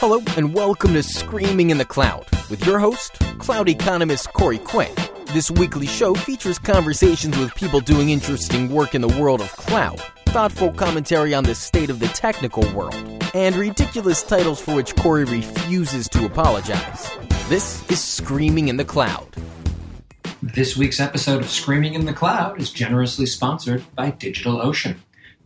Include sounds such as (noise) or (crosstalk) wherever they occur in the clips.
Hello, and welcome to Screaming in the Cloud with your host, cloud economist Corey Quinn. This weekly show features conversations with people doing interesting work in the world of cloud, thoughtful commentary on the state of the technical world, and ridiculous titles for which Corey refuses to apologize. This is Screaming in the Cloud. This week's episode of Screaming in the Cloud is generously sponsored by DigitalOcean.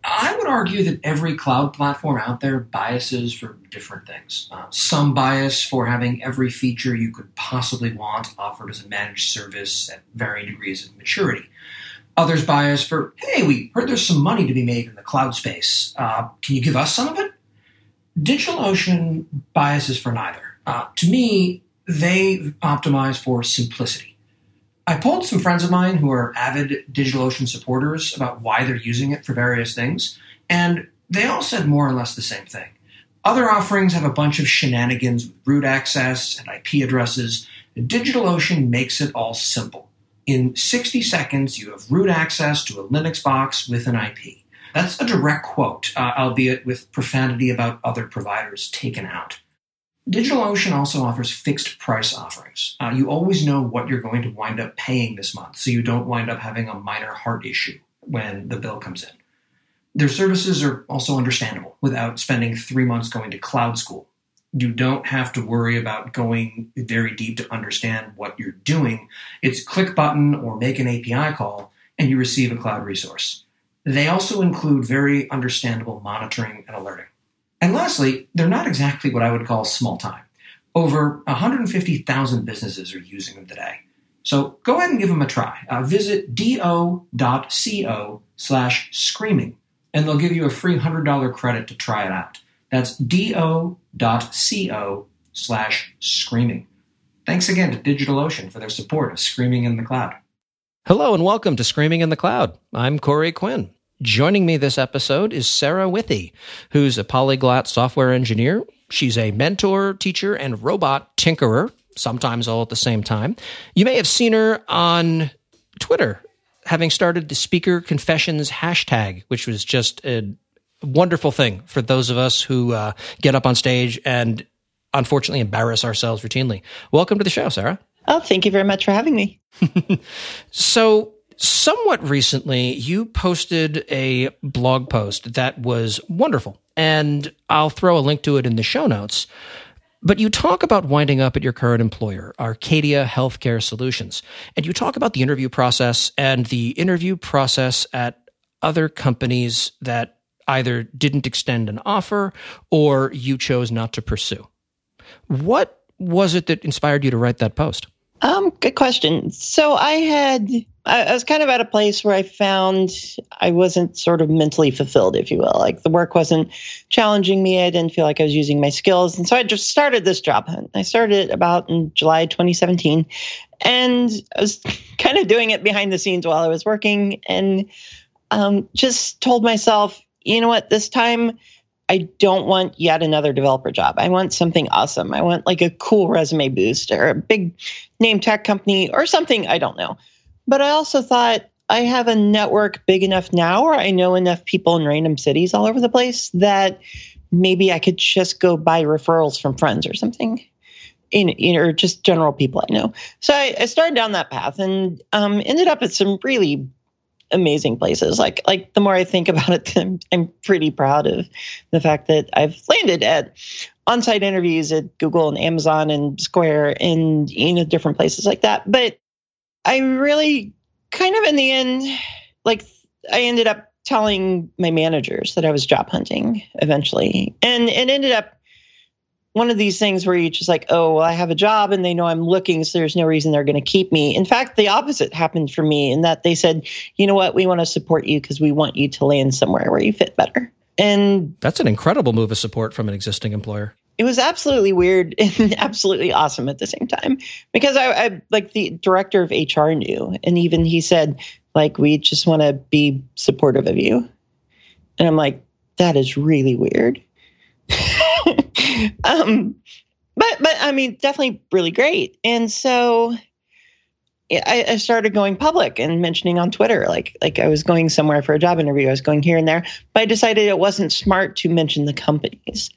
I would argue that every cloud platform out there biases for different things. Uh, some bias for having every feature you could possibly want offered as a managed service at varying degrees of maturity. Others bias for, hey, we heard there's some money to be made in the cloud space. Uh, can you give us some of it? DigitalOcean biases for neither. Uh, to me, they optimize for simplicity. I polled some friends of mine who are avid DigitalOcean supporters about why they're using it for various things, and they all said more or less the same thing. Other offerings have a bunch of shenanigans with root access and IP addresses. DigitalOcean makes it all simple. In 60 seconds, you have root access to a Linux box with an IP. That's a direct quote, uh, albeit with profanity about other providers taken out. DigitalOcean also offers fixed price offerings. Uh, you always know what you're going to wind up paying this month, so you don't wind up having a minor heart issue when the bill comes in. Their services are also understandable without spending three months going to cloud school. You don't have to worry about going very deep to understand what you're doing. It's click button or make an API call, and you receive a cloud resource. They also include very understandable monitoring and alerting. And lastly, they're not exactly what I would call small time. Over 150,000 businesses are using them today. So go ahead and give them a try. Uh, visit do.co slash screaming, and they'll give you a free $100 credit to try it out. That's do.co slash screaming. Thanks again to DigitalOcean for their support of Screaming in the Cloud. Hello and welcome to Screaming in the Cloud. I'm Corey Quinn. Joining me this episode is Sarah Withee, who's a polyglot software engineer. She's a mentor, teacher, and robot tinkerer, sometimes all at the same time. You may have seen her on Twitter, having started the Speaker Confessions hashtag, which was just a wonderful thing for those of us who uh, get up on stage and unfortunately embarrass ourselves routinely. Welcome to the show, Sarah. Oh, thank you very much for having me. (laughs) so, somewhat recently, you posted a blog post that was wonderful, and I'll throw a link to it in the show notes. But you talk about winding up at your current employer, Arcadia Healthcare Solutions, and you talk about the interview process and the interview process at other companies that either didn't extend an offer or you chose not to pursue. What was it that inspired you to write that post? Um, good question. So I had, I, was kind of at a place where I found I wasn't sort of mentally fulfilled, if you will. Like the work wasn't challenging me. I didn't feel like I was using my skills. And so I just started this job hunt. I started about in July 2017. And I was (laughs) kind of doing it behind the scenes while I was working and um, just told myself, you know what, this time I don't want yet another developer job. I want something awesome. I want like a cool resume boost or a big name tech company or something. I don't know. But I also thought I have a network big enough now or I know enough people in random cities all over the place that maybe I could just go by referrals from friends or something. In, in, or just general people I know. So I, I started down that path and um, ended up at some really amazing places. Like like the more I think (laughs) about it, I'm, pretty proud of the fact that I've landed at on-site interviews at Google and Amazon and Square and you know different places like that. But I really kind of in the end, like I ended up telling my managers that I was job hunting eventually, and it ended up one of these things where you're just like, oh, well, I have a job and they know I'm looking, so there's no reason they're going to keep me. In fact, the opposite happened for me in that they said, you know what, we want to support you because we want you to land somewhere where you fit better. And that's an incredible move of support from an existing employer. It was absolutely weird (laughs) and absolutely awesome at the same time because I, I like the director of HR knew, and even he said, like, we just want to be supportive of you. And I'm like, that is really weird. (laughs) um, but but I mean, definitely really great. And so I, I, started going public and mentioning on Twitter, like like I was going somewhere for a job interview. I was going here and there, but I decided it wasn't smart to mention the companies.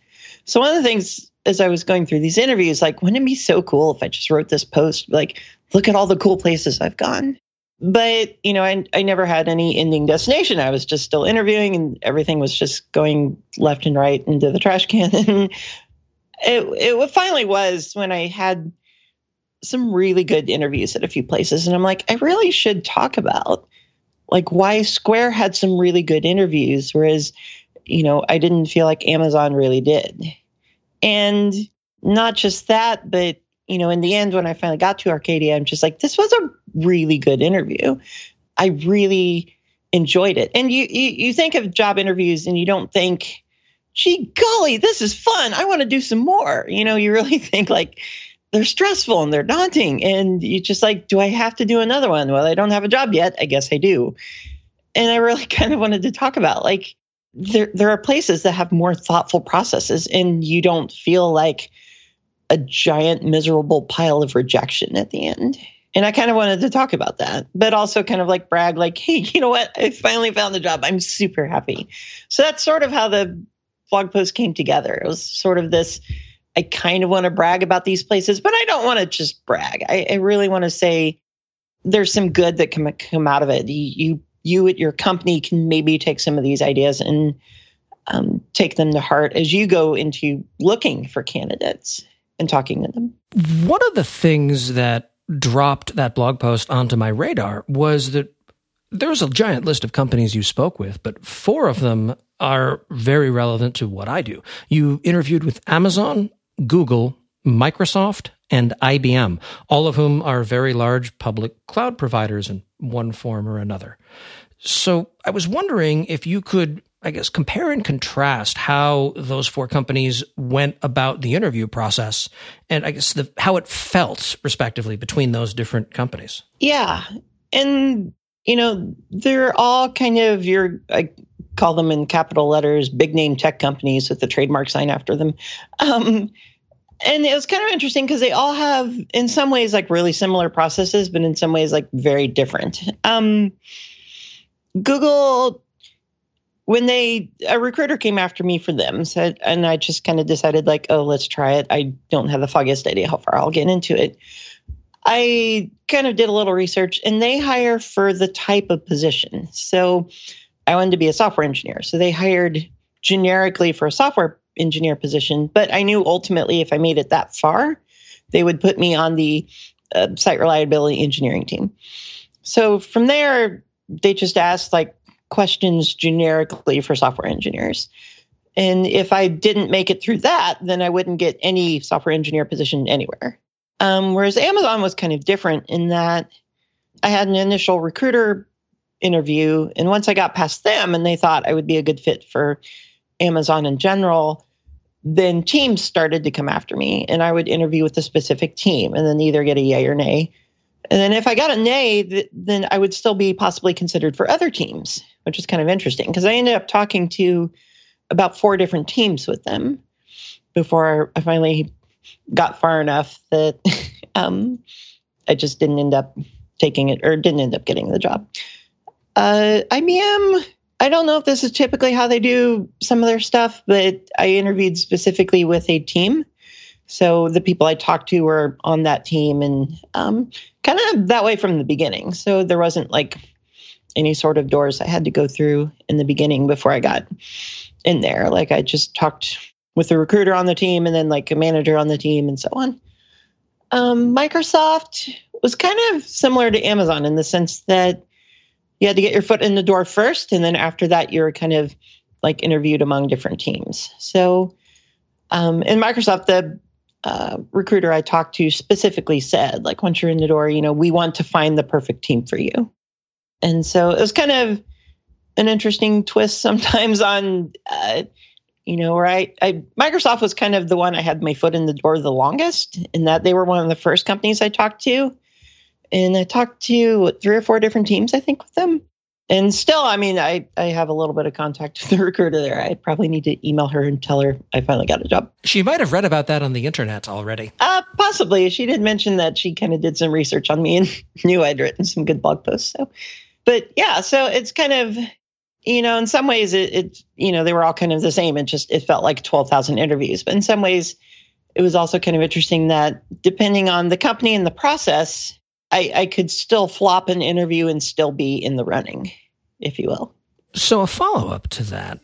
So one of the things as I was going through these interviews, like, wouldn't it be so cool if I just wrote this post? Like, look at all the cool places I've gone. But, you know, I, I never had any ending destination. I was just still interviewing and everything was just going left and right into the trash can. And (laughs) it, it finally was when I had some really good interviews at a few places. And I'm like, I really should talk about like why Square had some really good interviews, whereas, you know, I didn't feel like Amazon really did. And not just that, but you know, in the end, when I finally got to Arcadia, I'm just like, this was a really good interview. I really enjoyed it. And you, you, you think of job interviews and you don't think, gee golly, this is fun. I want to do some more. You know, you really (laughs) think like they're stressful and they're daunting. And you just like, do I have to do another one? Well, I don't have a job yet. I guess I do. And I really (laughs) kind of wanted to talk about like there there are places that have more thoughtful processes and you don't feel like a giant miserable pile of rejection at the end. And I kind of wanted to talk about that, but also kind of like brag, like, hey, (laughs) you know what? I finally found the job. I'm super happy. So that's sort of how the blog post came together. It was sort of this I kind of want to brag about these places, but I don't want to just brag. I, I really want to say there's some good that can come out of it. You, you, at your company can maybe take some of these ideas and um, take them to heart as you go into looking for candidates and talking to them. One of the things that dropped that blog post onto my radar was that there's a giant list of companies you spoke with, but four of them are very relevant to what I do. You interviewed with Amazon, Google, Microsoft, and IBM, all of whom are very large public cloud providers in one form or another. So I was wondering if you could I guess, compare and contrast how those four companies went about the interview process and I guess the, how it felt, respectively, between those different companies. Yeah. And, you know, they're all kind of your, I call them in capital letters, big name tech companies with the trademark sign after them. Um, and it was kind of interesting because they all have, in some ways, like really similar processes, but in some ways, like very different. Um, Google when they a recruiter came after me for them said and i just kind of decided like oh let's try it i don't have the foggiest idea how far i'll get into it i kind of did a little research and they hire for the type of position so i wanted to be a software engineer so they hired generically for a software engineer position but i knew ultimately if i made it that far they would put me on the uh, site reliability engineering team so from there they just asked like questions generically for software engineers. And if I didn't make it through that, then I wouldn't get any software engineer position anywhere. Um, whereas Amazon was kind of different in that I had an initial recruiter interview. And once I got past them and they thought I would be a good fit for Amazon in general, then teams started to come after me and I would interview with a specific team and then either get a yay or nay. And then if I got a nay, then I would still be possibly considered for other teams, which is kind of interesting because I ended up talking to about four different teams with them before I finally got far enough that (laughs) um, I just didn't end up taking it or didn't end up getting the job. Uh, IBM, I don't know if this is typically how they do some of their stuff, but I interviewed specifically with a team. So the people I talked to were on that team and um, kind of that way from the beginning. So there wasn't like any sort of doors I had to go through in the beginning before I got in there. Like I just talked with a recruiter on the team and then like a manager on the team and so on. Um, Microsoft was kind of similar to Amazon in the sense that you had to get your foot in the door first, and then after that, you're kind of like interviewed among different teams. So um, in Microsoft, the uh, recruiter I talked to specifically said, like, once you're in the door, you know, we want to find the perfect team for you. And so it was kind of an interesting twist sometimes on, uh, you know, where I, I, Microsoft was kind of the one I had my foot in the door the longest, in that they were one of the first companies I talked to. And I talked to three or four different teams, I think, with them. And still, I mean, I, I have a little bit of contact with the (laughs) recruiter there. I probably need to email her and tell her I finally got a job. She might have read about that on the internet already. Uh, possibly. She did mention that she kind of did some research on me and (laughs) knew I'd written some good blog posts. So, but yeah, so it's kind of, you know, in some ways it, it you know, they were all kind of the same. It just, it felt like 12,000 interviews. But in some ways, it was also kind of interesting that depending on the company and the process, I, I could still flop an interview and still be in the running, if you will. So, a follow up to that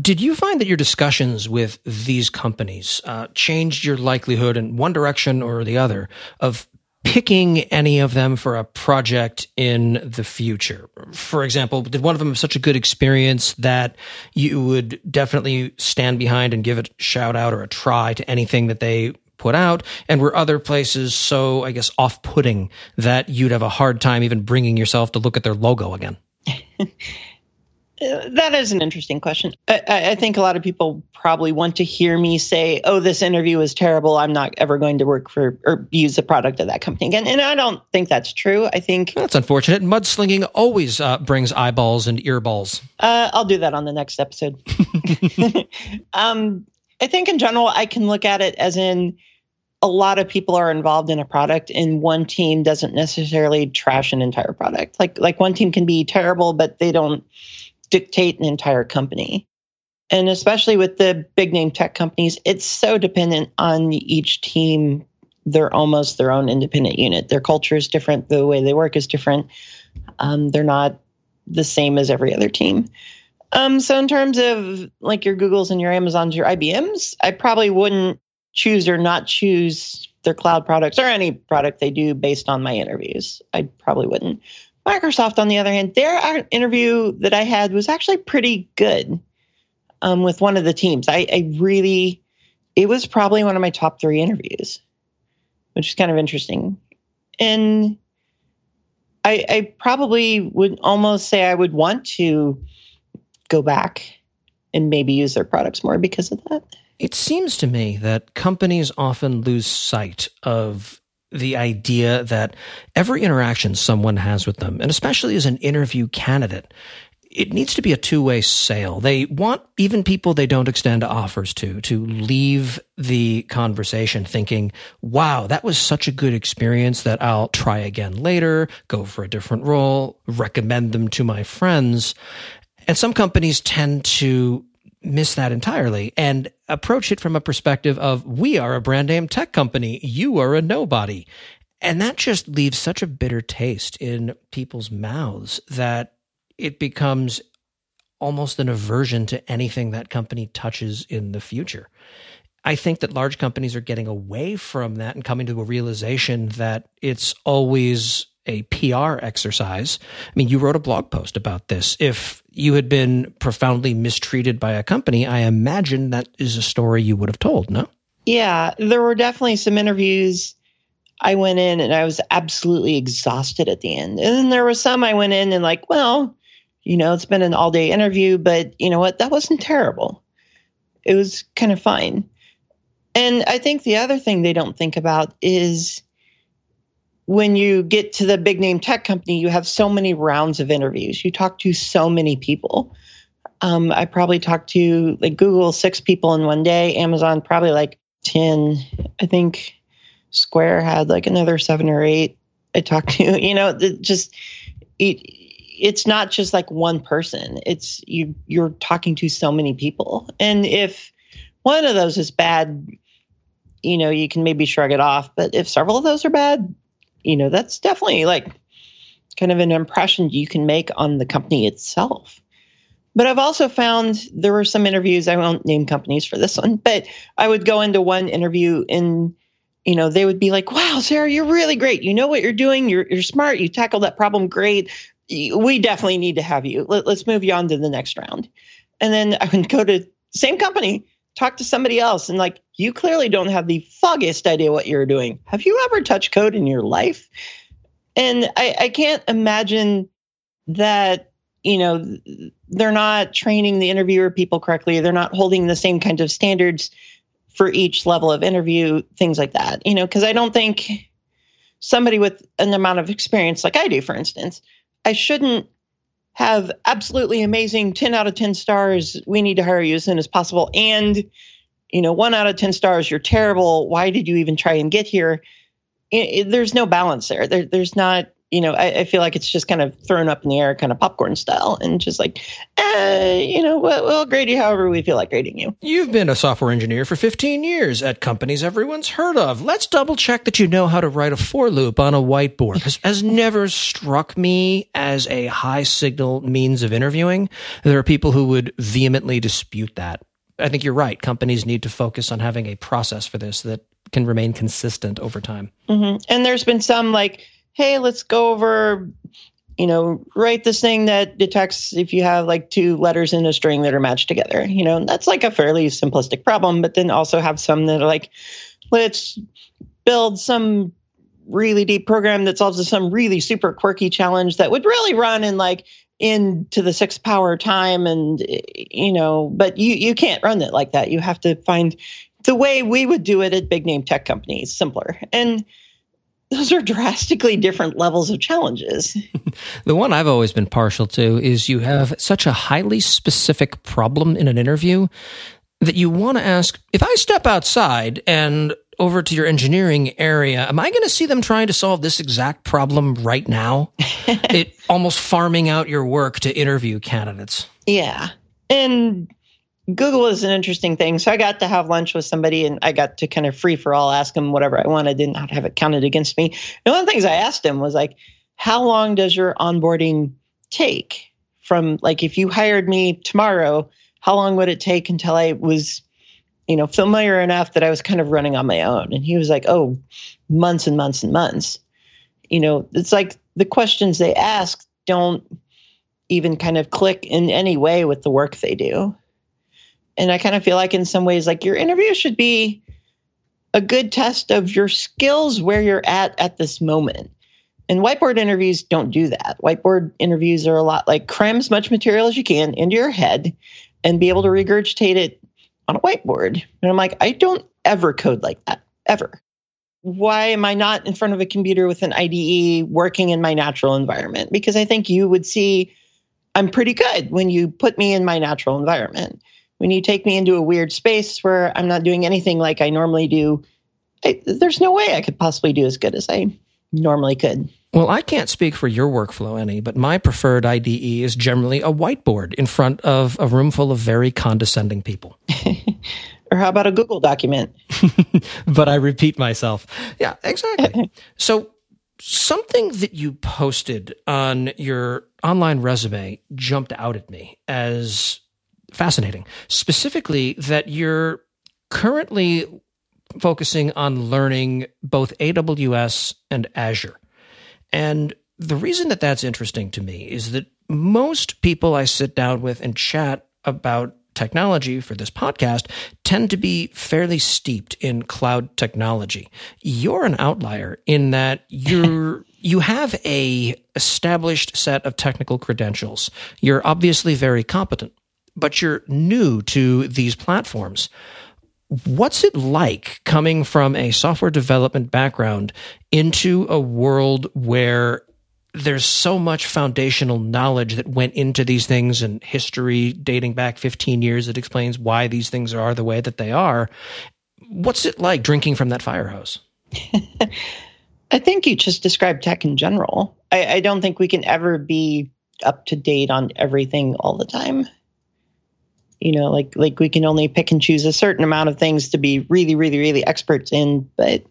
did you find that your discussions with these companies uh, changed your likelihood in one direction or the other of picking any of them for a project in the future? For example, did one of them have such a good experience that you would definitely stand behind and give it a shout out or a try to anything that they put out? And were other places so, I guess, off putting that you'd have a hard time even bringing yourself to look at their logo again? (laughs) That is an interesting question. I, I, think a lot of people probably want to hear me say, "Oh, this interview is terrible. I'm not ever going to work for or use the product of that company again." And I don't think that's true. I think that's unfortunate. Mudslinging always uh, brings eyeballs and earballs. Uh, I'll do that on the next episode. (laughs) (laughs) um, I think in general, I can look at it as in a lot of people are involved in a product and one team doesn't necessarily trash an entire product. Like like one team can be terrible, but they don't dictate an entire company. And especially with the big name tech companies, it's so dependent on each team. They're almost their own independent unit. Their culture is different. The way they work is different. Um, they're not the same as every other team. Um, so in terms of like your Googles and your Amazons, your IBMs, I probably wouldn't choose or not choose their cloud products or any product they do based on my interviews. I probably wouldn't. Microsoft, on the other hand, their interview that I had was actually pretty good um, with one of the teams. I, I, really, it was probably one of my top three interviews, which is kind of interesting. And I, I probably would almost say I would want to go back and maybe use their products more because of that. It seems to me that companies often lose sight of the idea that every interaction someone has with them, and especially as an interview candidate, it needs to be a two-way sale. They want even people they don't extend offers to to leave the conversation thinking, "Wow, that was such a good experience that I'll try again later, go for a different role, recommend them to my friends." And some companies tend to miss that entirely and approach it from a perspective of we are a brand name tech company, you are a nobody. And that just leaves such a bitter taste in people's mouths that it becomes almost an aversion to anything that company touches in the future. I think that large companies are getting away from that and coming to a realization that it's always a PR exercise. I mean, you wrote a blog post about this. If you had been profoundly mistreated by a company, I imagine that is a story you would have told, no? Yeah, there were definitely some interviews I went in and I was absolutely exhausted at the end. And then there was some I went in and like, well, you know, it's been an all day interview, but you know what? That wasn't terrible. It was kind of fine. And I think the other thing they don't think about is when you get to the big name tech company, you have so many rounds of interviews. You talk to so many people. Um, I probably talked to like Google six people in one day, Amazon probably like 10. I think Square had like another seven or eight. I talked to, (laughs) you know, just it, it's not just like one person. It's you you're talking to so many people. And if one of those is bad, you know, you can maybe shrug it off. But if several of those are bad, you know, that's definitely like kind of an impression you can make on the company itself. But I've also found there were some interviews, I won't name companies for this one, but I would go into one interview and, you know, they would be like, wow, Sarah, you're really great. You know what you're doing. You're, you're smart. You tackled that problem great. We definitely need to have you. Let, let's move you on to the next round. And then I would go to same company, talk to somebody else and like you clearly don't have the foggiest idea what you're doing. Have you ever touched code in your life? And i, I can't imagine that you know they're not training the interviewer people correctly. They're not holding the same kinds of standards for each level of interview things like that you know because i don't think somebody with an amount of experience like i do for instance i shouldn't have absolutely amazing 10 out of 10 stars. We need to hire you as soon as possible. And, you know, one out of 10 stars, you're terrible. Why did you even try and get here? It, it, there's no balance there. there. There's not, you know, I, I, feel like it's just kind of thrown up in the air, kind of popcorn style, and just like, eh, you know, we'll, we'll grade you however we feel like grading you. You've been a software engineer for 15 years at companies everyone's heard of. Let's double check that you know how to write a for loop on a whiteboard. Has, has never struck me as a high signal means of interviewing. There are people who would vehemently dispute that. I think you're right. Companies need to focus on having a process for this that can remain consistent over time. Mm-hmm. And there's been some like, hey, let's go over, you know, write this thing that detects if you have like two letters in a string that are matched together. You know, that's like a fairly simplistic problem, but then also have some that are like, let's build some really deep program that solves some really super quirky challenge that would really run in like into the six power time and you know but you you can't run it like that you have to find the way we would do it at big name tech companies simpler and those are drastically different levels of challenges. (laughs) the one I've always been partial to is you have such a highly specific problem in an interview that you want to ask if I step outside and over to your engineering area, am I going to see them trying to solve this exact problem right now? (laughs) it almost farming out your work to interview candidates. Yeah. And Google is an interesting thing. So I got to have lunch with somebody and I got to kind of free for all ask them whatever I wanted, did not have it counted against me. And one of the things I asked him was like, how long does your onboarding take from like if you hired me tomorrow, how long would it take until I was, you know, familiar enough that I was kind of running on my own? And he was like, oh, months and months and months. You know, it's like the questions they ask don't even kind of click in any way with the work they do and I kind of feel like in some ways, like your interview should be a good test of your skills where you're at at this moment. And whiteboard interviews don't do that. Whiteboard interviews are a lot like cram as much material as you can into your head and be able to regurgitate it on a whiteboard. And I'm like, I don't ever code like that, ever. Why am I not in front of a computer with an IDE working in my natural environment? Because I think you would see I'm pretty good when you put me in my natural environment when you take me into a weird space where I'm not doing anything like I normally do, I, there's no way I could possibly do as good as I normally could. Well, I can't speak for your workflow any, but my preferred IDE is generally a whiteboard in front of a room full of very condescending people. (laughs) or how about a Google document? (laughs) but I repeat myself. Yeah, exactly. (laughs) so, something that you posted on your online resume jumped out at me as fascinating. Specifically, that you're currently focusing on learning both AWS and Azure. And the reason that that's interesting to me is that most people I sit down with and chat about technology for this podcast tend to be fairly steeped in cloud technology. You're an outlier in that you're (laughs) you have a established set of technical credentials. You're obviously very competent but you're new to these platforms. What's it like coming from a software development background into a world where there's so much foundational knowledge that went into these things and history dating back 15 years that explains why these things are the way that they are. What's it like drinking from that fire hose? (laughs) I think you just described tech in general. I, I, don't think we can ever be up to date on everything all the time you know like like we can only pick and choose a certain amount of things to be really really really experts in but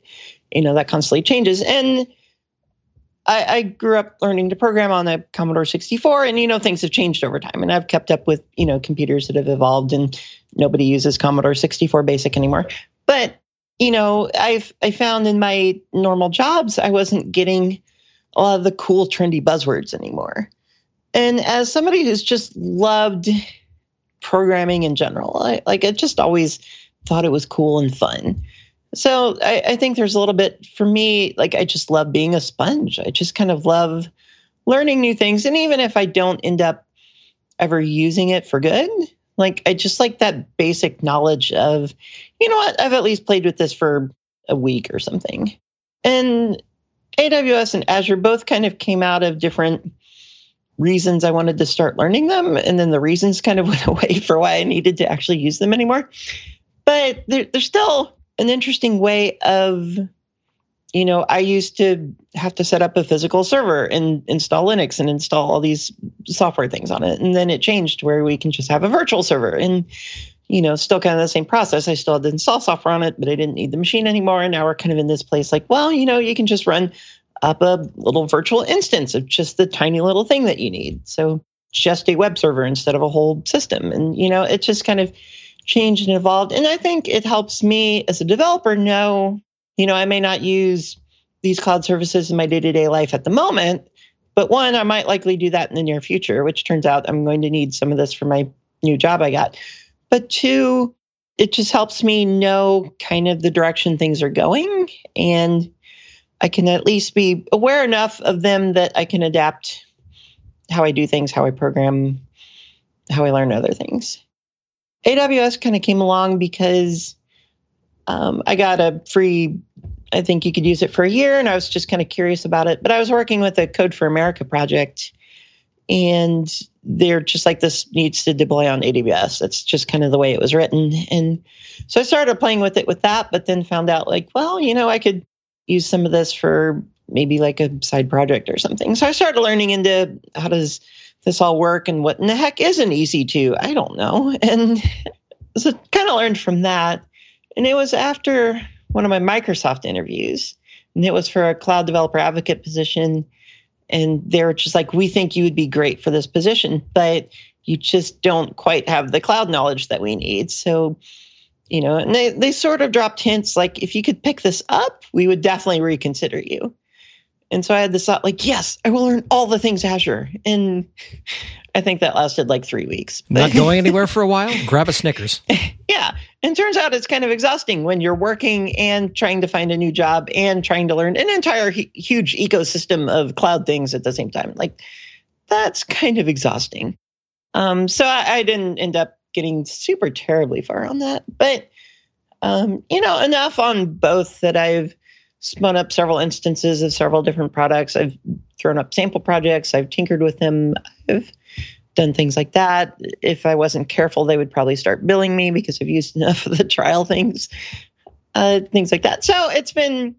you know that constantly changes and I, I grew up learning to program on the Commodore 64, and you know things have changed over time. And I've kept up with you know computers that have evolved, and nobody uses Commodore 64 Basic anymore. But you know, I've I found in my normal jobs I wasn't getting a lot of the cool trendy buzzwords anymore. And as somebody who's just loved programming in general. I, like I just always thought it was cool and fun. So I, I think there's a little bit for me, like I just love being a sponge. I just kind of love learning new things. And even if I don't end up ever using it for good, like I just like that basic knowledge of, you know what, I've at least played with this for a week or something. And AWS and Azure both kind of came out of different reasons I wanted to start learning them. And then the reasons kind of (laughs) went away for why I needed to actually use them anymore. But they're, they're still an interesting way of you know, I used to have to set up a physical server and install Linux and install all these software things on it. And then it changed where we can just have a virtual server and, you know, still kind of the same process. I still had to install software on it, but I didn't need the machine anymore. And now we're kind of in this place like, well, you know, you can just run up a little virtual instance of just the tiny little thing that you need. So just a web server instead of a whole system. And, you know, it just kind of changed and evolved. And I think it helps me as a developer know you know, I may not use these cloud services in my day to day life at the moment, but one, I might likely do that in the near future, which turns out I'm going to need some of this for my new job I got. But two, it just helps me know kind of the direction things are going. And I can at least be aware enough of them that I can adapt how I do things, how I program, how I learn other things. AWS kind of came along because um, I got a free, I think you could use it for a year, and I was just kind of curious about it. But I was working with a Code for America project, and they're just like this needs to deploy on AWS. That's just kind of the way it was written. And so I started playing with it with that, but then found out like, well, you know, I could use some of this for maybe like a side project or something. So I started learning into how does this all work and what in the heck is an EC2, I don't know. (laughs) And so kind of learned from that. And it was after one of my Microsoft interviews, and it was for a cloud developer advocate position. And they were just like, we think you would be great for this position, but you just don't quite have the cloud knowledge that we need. So, you know, and they, they sort of dropped hints like, if you could pick this up, we would definitely reconsider you. And so I had this thought, like, yes, I will learn all the things Azure. And I think that lasted like three weeks. Not going (laughs) anywhere for a while? Grab a Snickers. yeah. And turns out it's kind of exhausting when you're working and trying to find a new job and trying to learn an entire huge ecosystem of cloud things at the same time. Like, that's kind of exhausting. Um, so I, I, didn't end up getting super terribly far on that. But, um, you know, enough on both that I've spun up several instances of several different products. I've thrown up sample projects. I've tinkered with them. I've done things like that. If I wasn't careful, they would probably start billing me because I've used (laughs) enough of the trial things, uh, things like that. So it's been,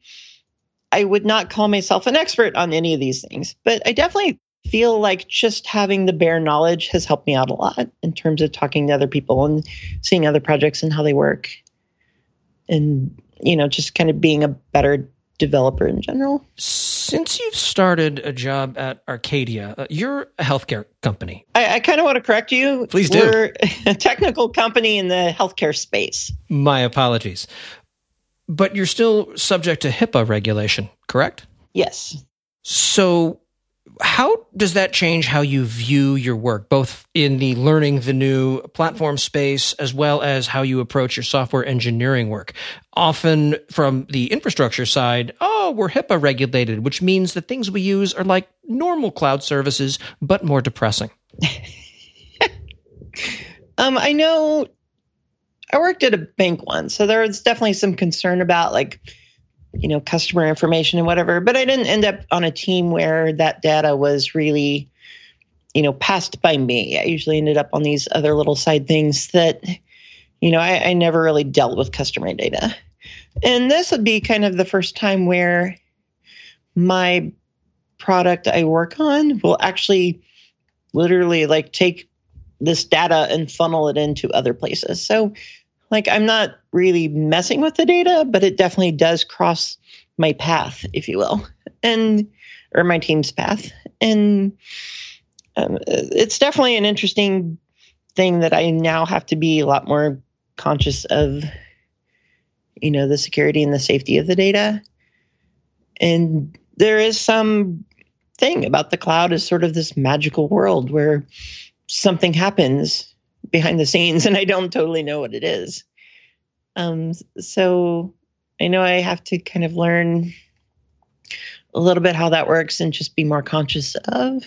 I would not call myself an expert on any of these things, but I definitely feel like just having the bare knowledge has helped me out a lot in terms of talking to other people and seeing other projects and how they work. And, you know, just kind of being a better developer in general. Since you've started a job at Arcadia, uh, you're a healthcare company. I, I kind of want to correct you. Please do. We're (laughs) a technical company in the healthcare space. My apologies. But you're still subject to HIPAA regulation, correct? Yes. So, how does that change how you view your work, both in the learning the new platform space as well as how you approach your software engineering work? Often from the infrastructure side, oh, we're HIPAA regulated, which means the things we use are like normal cloud services, but more depressing. (laughs) um, I know I worked at a bank once, so there was definitely some concern about like you know, customer information and whatever. But I didn't end up on a team where that data was really, you know, passed by me. I usually ended up on these other little side things that, you know, I, I never really dealt with customer data. And this would be kind of the first time where my product I work on will actually literally like take this data and funnel it into other places. So like I'm not really messing with the data, but it definitely does cross my path, if you will, and or my team's path. And um, it's definitely an interesting thing that I now have to be a lot more conscious of, you know, the security and the safety of the data. And there is some thing about the cloud is sort of this magical world where something happens behind the scenes (laughs) and I don't totally know what it is. Um, so I know I have to kind of learn a little bit how that works and just be more conscious of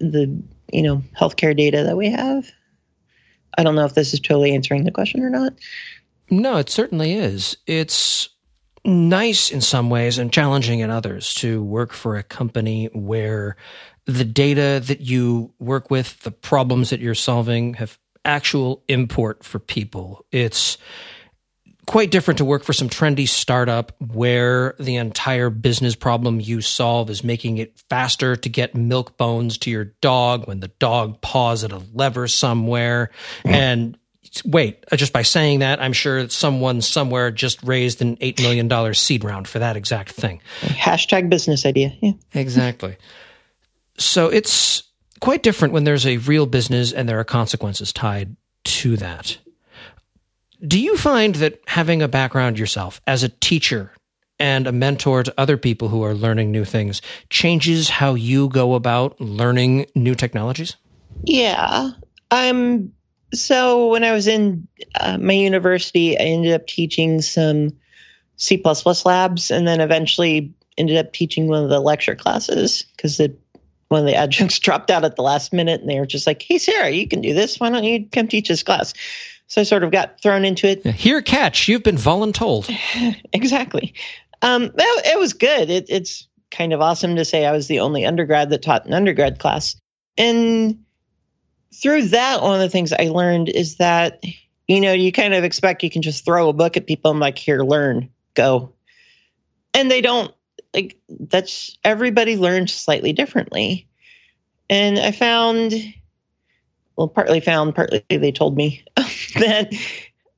the, you know, healthcare data that we have. I don't know if this is totally answering the question or not. No, it certainly is. It's nice in some ways and challenging in others to work for a company where the data that you work with, the problems that you're solving have actual import for people. It's quite different to work for some trendy startup where the entire business problem you solve is making it faster to get milk bones to your dog when the dog paws at a lever somewhere. And wait, uh, just by saying that, I'm sure someone somewhere just raised an $8 million seed round for that exact thing. Hashtag business idea. Yeah. Exactly. So it's quite different when there's a real business and there are consequences tied to that. Do you find that having a background yourself as a teacher and a mentor to other people who are learning new things changes how you go about learning new technologies? Yeah. I'm so when I was in uh, my university, I ended up teaching some C++ labs and then eventually ended up teaching one of the lecture classes because one of the (laughs) adjuncts dropped out at the last minute and they were just like, Hey, Sarah, you can do this. Why don't you come teach this class? So I sort of got thrown into it. Here, catch. You've been voluntold. (laughs) exactly. Um, it, it was good. It, it's kind of awesome to say I was the only undergrad that taught an undergrad class. And through that, one of the things I learned is that, you know, you kind of expect you can just throw a book at people and like, here, learn, go. And they don't like that's everybody learns slightly differently. And I found well, partly found, partly they told me (laughs) that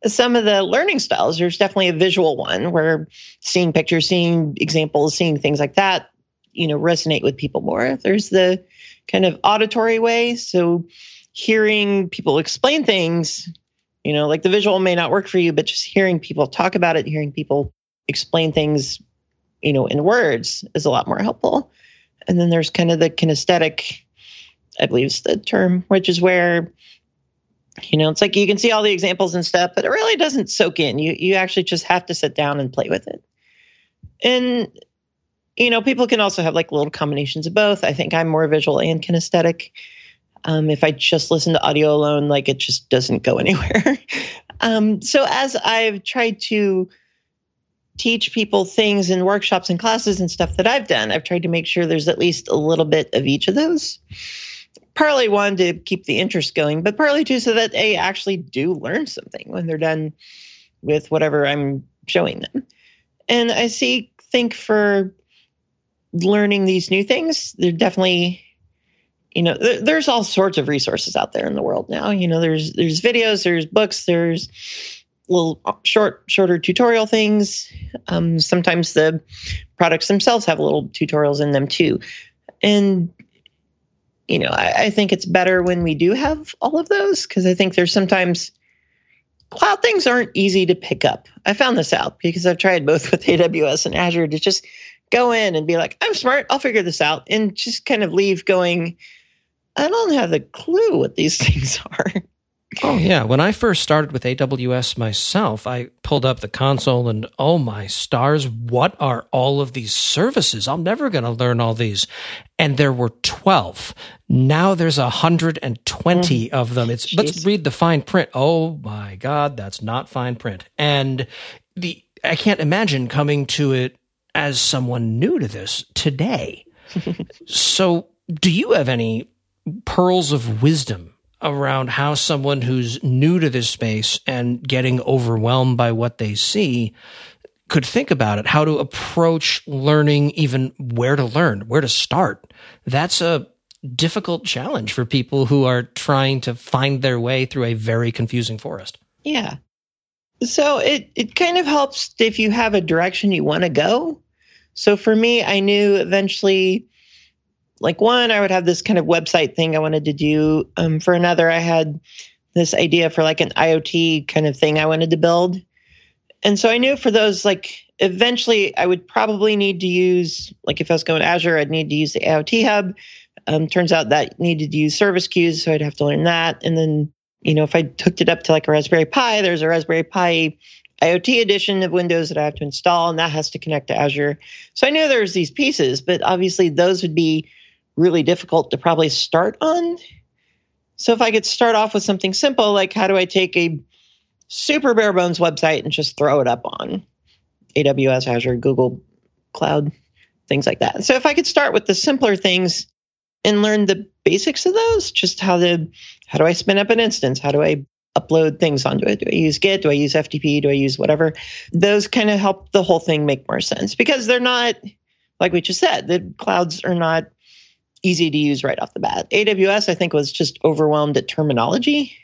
some of the learning styles, there's definitely a visual one where seeing pictures, seeing examples, seeing things like that, you know, resonate with people more. There's the kind of auditory way. So hearing people explain things, you know, like the visual may not work for you, but just hearing people talk about it, hearing people explain things, you know, in words is a lot more helpful. And then there's kind of the kinesthetic I believe is the term, which is where you know it's like you can see all the examples and stuff, but it really doesn't soak in. You you actually just have to sit down and play with it. And you know, people can also have like little combinations of both. I think I'm more visual and kinesthetic. Um, if I just listen to audio alone, like it just doesn't go (laughs) anywhere. um, so as I've tried to teach people things in workshops and classes and stuff that I've done, I've tried to make sure there's at least a little bit of each of those partly one to keep the interest going, but partly two so that they actually do learn something when they're done with whatever I'm showing them. And I see, think for learning these new things, they're definitely, you know, there's all sorts of resources out there in the world now. You know, there's there's videos, there's books, there's little short, shorter tutorial things. Um, sometimes the products themselves have little tutorials in them too. And you know, I, I think it's better when we do have all of those because I think there's sometimes cloud things aren't easy to pick up. I found this out because I've tried both (laughs) with AWS and Azure to just go in and be like, I'm smart, I'll figure this out, and just kind of leave going, I don't have a clue what these (laughs) things are. Oh, yeah. When I first started with AWS myself, I pulled up the console and oh my stars, what are all of these services? I'm never going to learn all these. And there were 12. Now there's 120 mm. of them. It's Jeez. let's read the fine print. Oh my God, that's not fine print. And the I can't imagine coming to it as someone new to this today. (laughs) so do you have any pearls of wisdom around how someone who's new to this space and getting overwhelmed by what they see could think about it, how to approach learning, even where to learn, where to start. That's a difficult challenge for people who are trying to find their way through a very confusing forest. Yeah. So it, it kind of helps if you have a direction you want to go. So for me, I knew eventually like one, I would have this kind of website thing I wanted to do. Um, for another, I had this idea for like an IoT kind of thing I wanted to build. And so I knew for those, like eventually I would probably need to use, like if I was going Azure, I'd need to use the IoT Hub. Um, turns out that needed to use service queues, so I'd have to learn that. And then, you know, if I hooked it up to like a Raspberry Pi, there's a Raspberry Pi IoT edition of Windows that I have to install, and that has to connect to Azure. So I knew there's these pieces, but obviously those would be really difficult to probably start on. So if I could start off with something simple, like how do I take a super bare bones website and just throw it up on AWS, Azure, Google Cloud, things like that. So if I could start with the simpler things and learn the basics of those, just how to how do I spin up an instance? How do I upload things onto it? Do I use Git? Do I use FTP? Do I use whatever? Those kind of help the whole thing make more sense because they're not, like we just said, the clouds are not easy to use right off the bat. AWS, I think, was just overwhelmed at terminology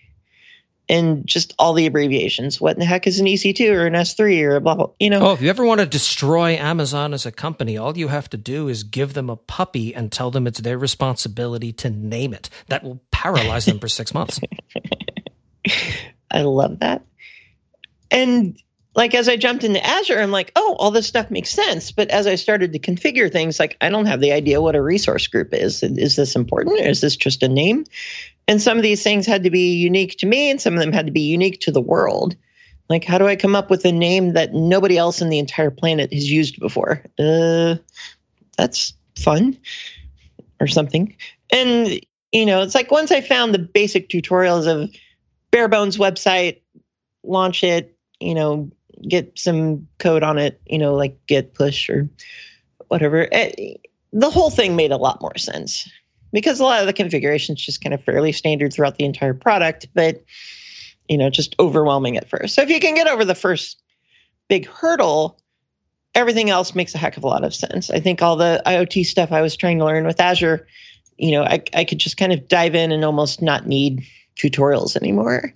and just all the abbreviations. What in the heck is an EC2 or an S3 or a blah, blah, you know? Oh, if you ever want to destroy Amazon as a company, all you have to do is give them a puppy and tell them it's their responsibility to name it. That will paralyze them for six months. (laughs) I love that. And like as I jumped into Azure, I'm like, oh, all this stuff makes sense. But as I started to configure things, like I don't have the idea what a resource group is. Is this important? Or is this just a name? And some of these things had to be unique to me, and some of them had to be unique to the world. Like, how do I come up with a name that nobody else in the entire planet has used before? Uh, that's fun or something. And, you know, it's like once I found the basic tutorials of bare bones website, launch it, you know, get some code on it, you know, like git push or whatever. It, eh, the whole thing made a lot more sense because a lot of the configuration is just kind of fairly standard throughout the entire product, but you know, just overwhelming at first. So if you can get over the first big hurdle, everything else makes a heck of a lot of sense. I think all the IoT stuff I was trying to learn with Azure, you know, I, I could just kind of dive in and almost not need tutorials anymore.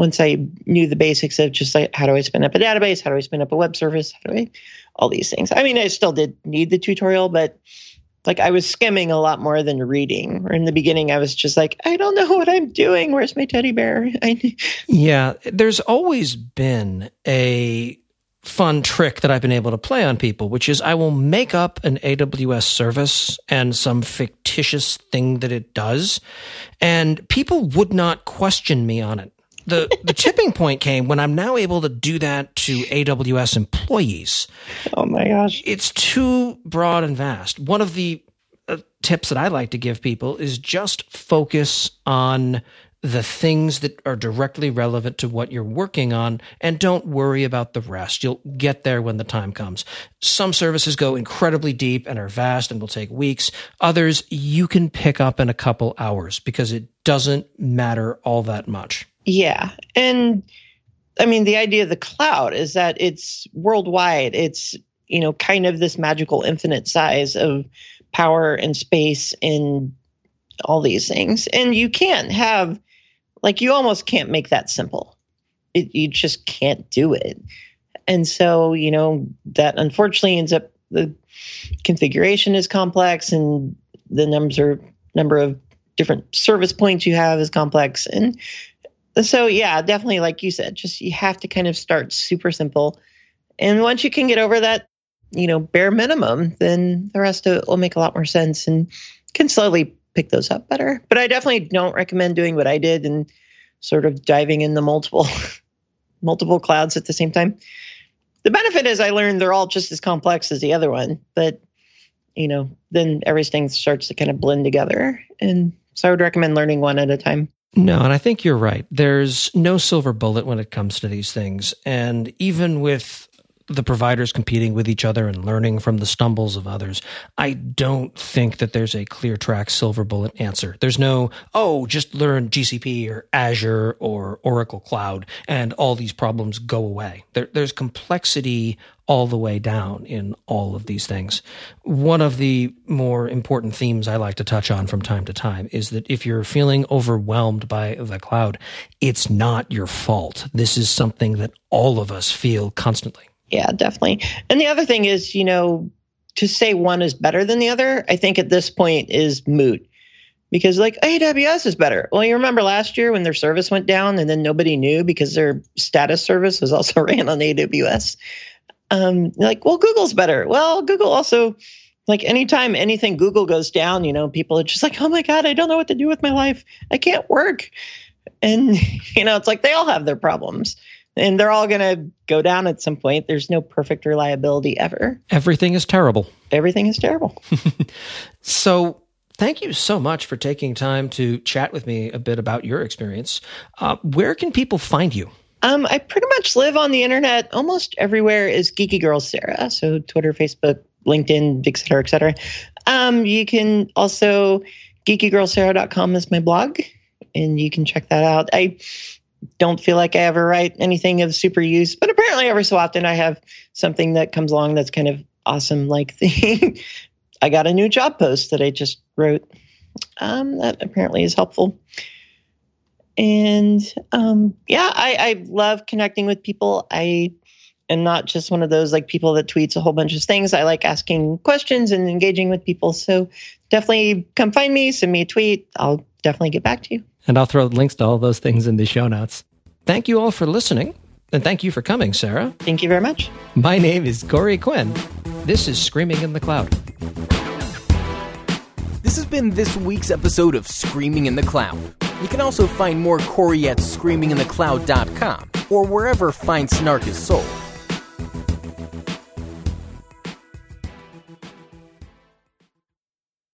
Once I knew the basics of just like how do I spin up a database, how do I spin up a web service, how do I all these things. I mean, I still did need the tutorial, but like I was skimming a lot more than reading. Or in the beginning, I was just like, I don't know what I'm doing. Where's my teddy bear? (laughs) Yeah, there's always been a fun trick that I've been able to play on people, which is I will make up an AWS service and some fictitious thing that it does, and people would not question me on it. The, the tipping point came when I'm now able to do that to AWS employees. Oh my gosh. It's too broad and vast. One of the uh, tips that I like to give people is just focus on the things that are directly relevant to what you're working on and don't worry about the rest. You'll get there when the time comes. Some services go incredibly deep and are vast and will take weeks. Others you can pick up in a couple hours because it doesn't matter all that much. Yeah. And I mean, the idea of the cloud is that it's worldwide. It's, you know, kind of this magical infinite size of power and space and all these things. And you can't have like you almost can't make that simple. It, you just can't do it. And so, you know, that unfortunately ends up the configuration is complex and the numbers are number of different service points you have is complex. And so yeah, definitely like you said, just you have to kind of start super simple. And once you can get over that, you know, bare minimum, then the rest of it will make a lot more sense and can slowly pick those up better. But I definitely don't recommend doing what I did and sort of diving into multiple (laughs) multiple clouds at the same time. The benefit is I learned they're all just as complex as the other one, but you know, then everything starts to kind of blend together. And so I would recommend learning one at a time. No, and I think you're right. There's no silver bullet when it comes to these things. And even with the providers competing with each other and learning from the stumbles of others. I don't think that there's a clear track silver bullet answer. There's no, oh, just learn GCP or Azure or Oracle Cloud and all these problems go away. There, there's complexity all the way down in all of these things. One of the more important themes I like to touch on from time to time is that if you're feeling overwhelmed by the cloud, it's not your fault. This is something that all of us feel constantly. Yeah, definitely. And the other thing is, you know, to say one is better than the other, I think at this point is moot. Because like AWS is better. Well, you remember last year when their service went down and then nobody knew because their status service was also (laughs) ran on AWS. Um, like, well, Google's better. Well, Google also like anytime anything Google goes down, you know, people are just like, oh my God, I don't know what to do with my life. I can't work. And, (laughs) you know, it's like they all have their problems and they're all going to go down at some point. There's no perfect reliability ever. Everything is terrible. Everything is terrible. (laughs) so, thank you so much for taking time to chat with me a bit about your experience. Uh, where can people find you? Um, I pretty much live on the internet. Almost everywhere is Geeky Girl Sarah. So Twitter, Facebook, LinkedIn, et cetera, et cetera. Um, you can also geekygirlsarah.com is my blog, and you can check that out. I don't feel like I ever write anything of super use, but apparently every so often I have something that comes along that's kind of awesome. Like the, (laughs) I got a new job post that I just wrote. Um, that apparently is helpful. And um, yeah, I, I love connecting with people. I am not just one of those like people that tweets a whole bunch of things. I like asking questions and engaging with people. So definitely come find me, send me a tweet. I'll definitely get back to you. And I'll throw links to all those things in the show notes. Thank you all for listening. And thank you for coming, Sarah. Thank you very much. My name is Corey Quinn. This is Screaming in the Cloud. This has been this week's episode of Screaming in the Cloud. You can also find more Corey at screaminginthecloud.com or wherever fine snark is sold.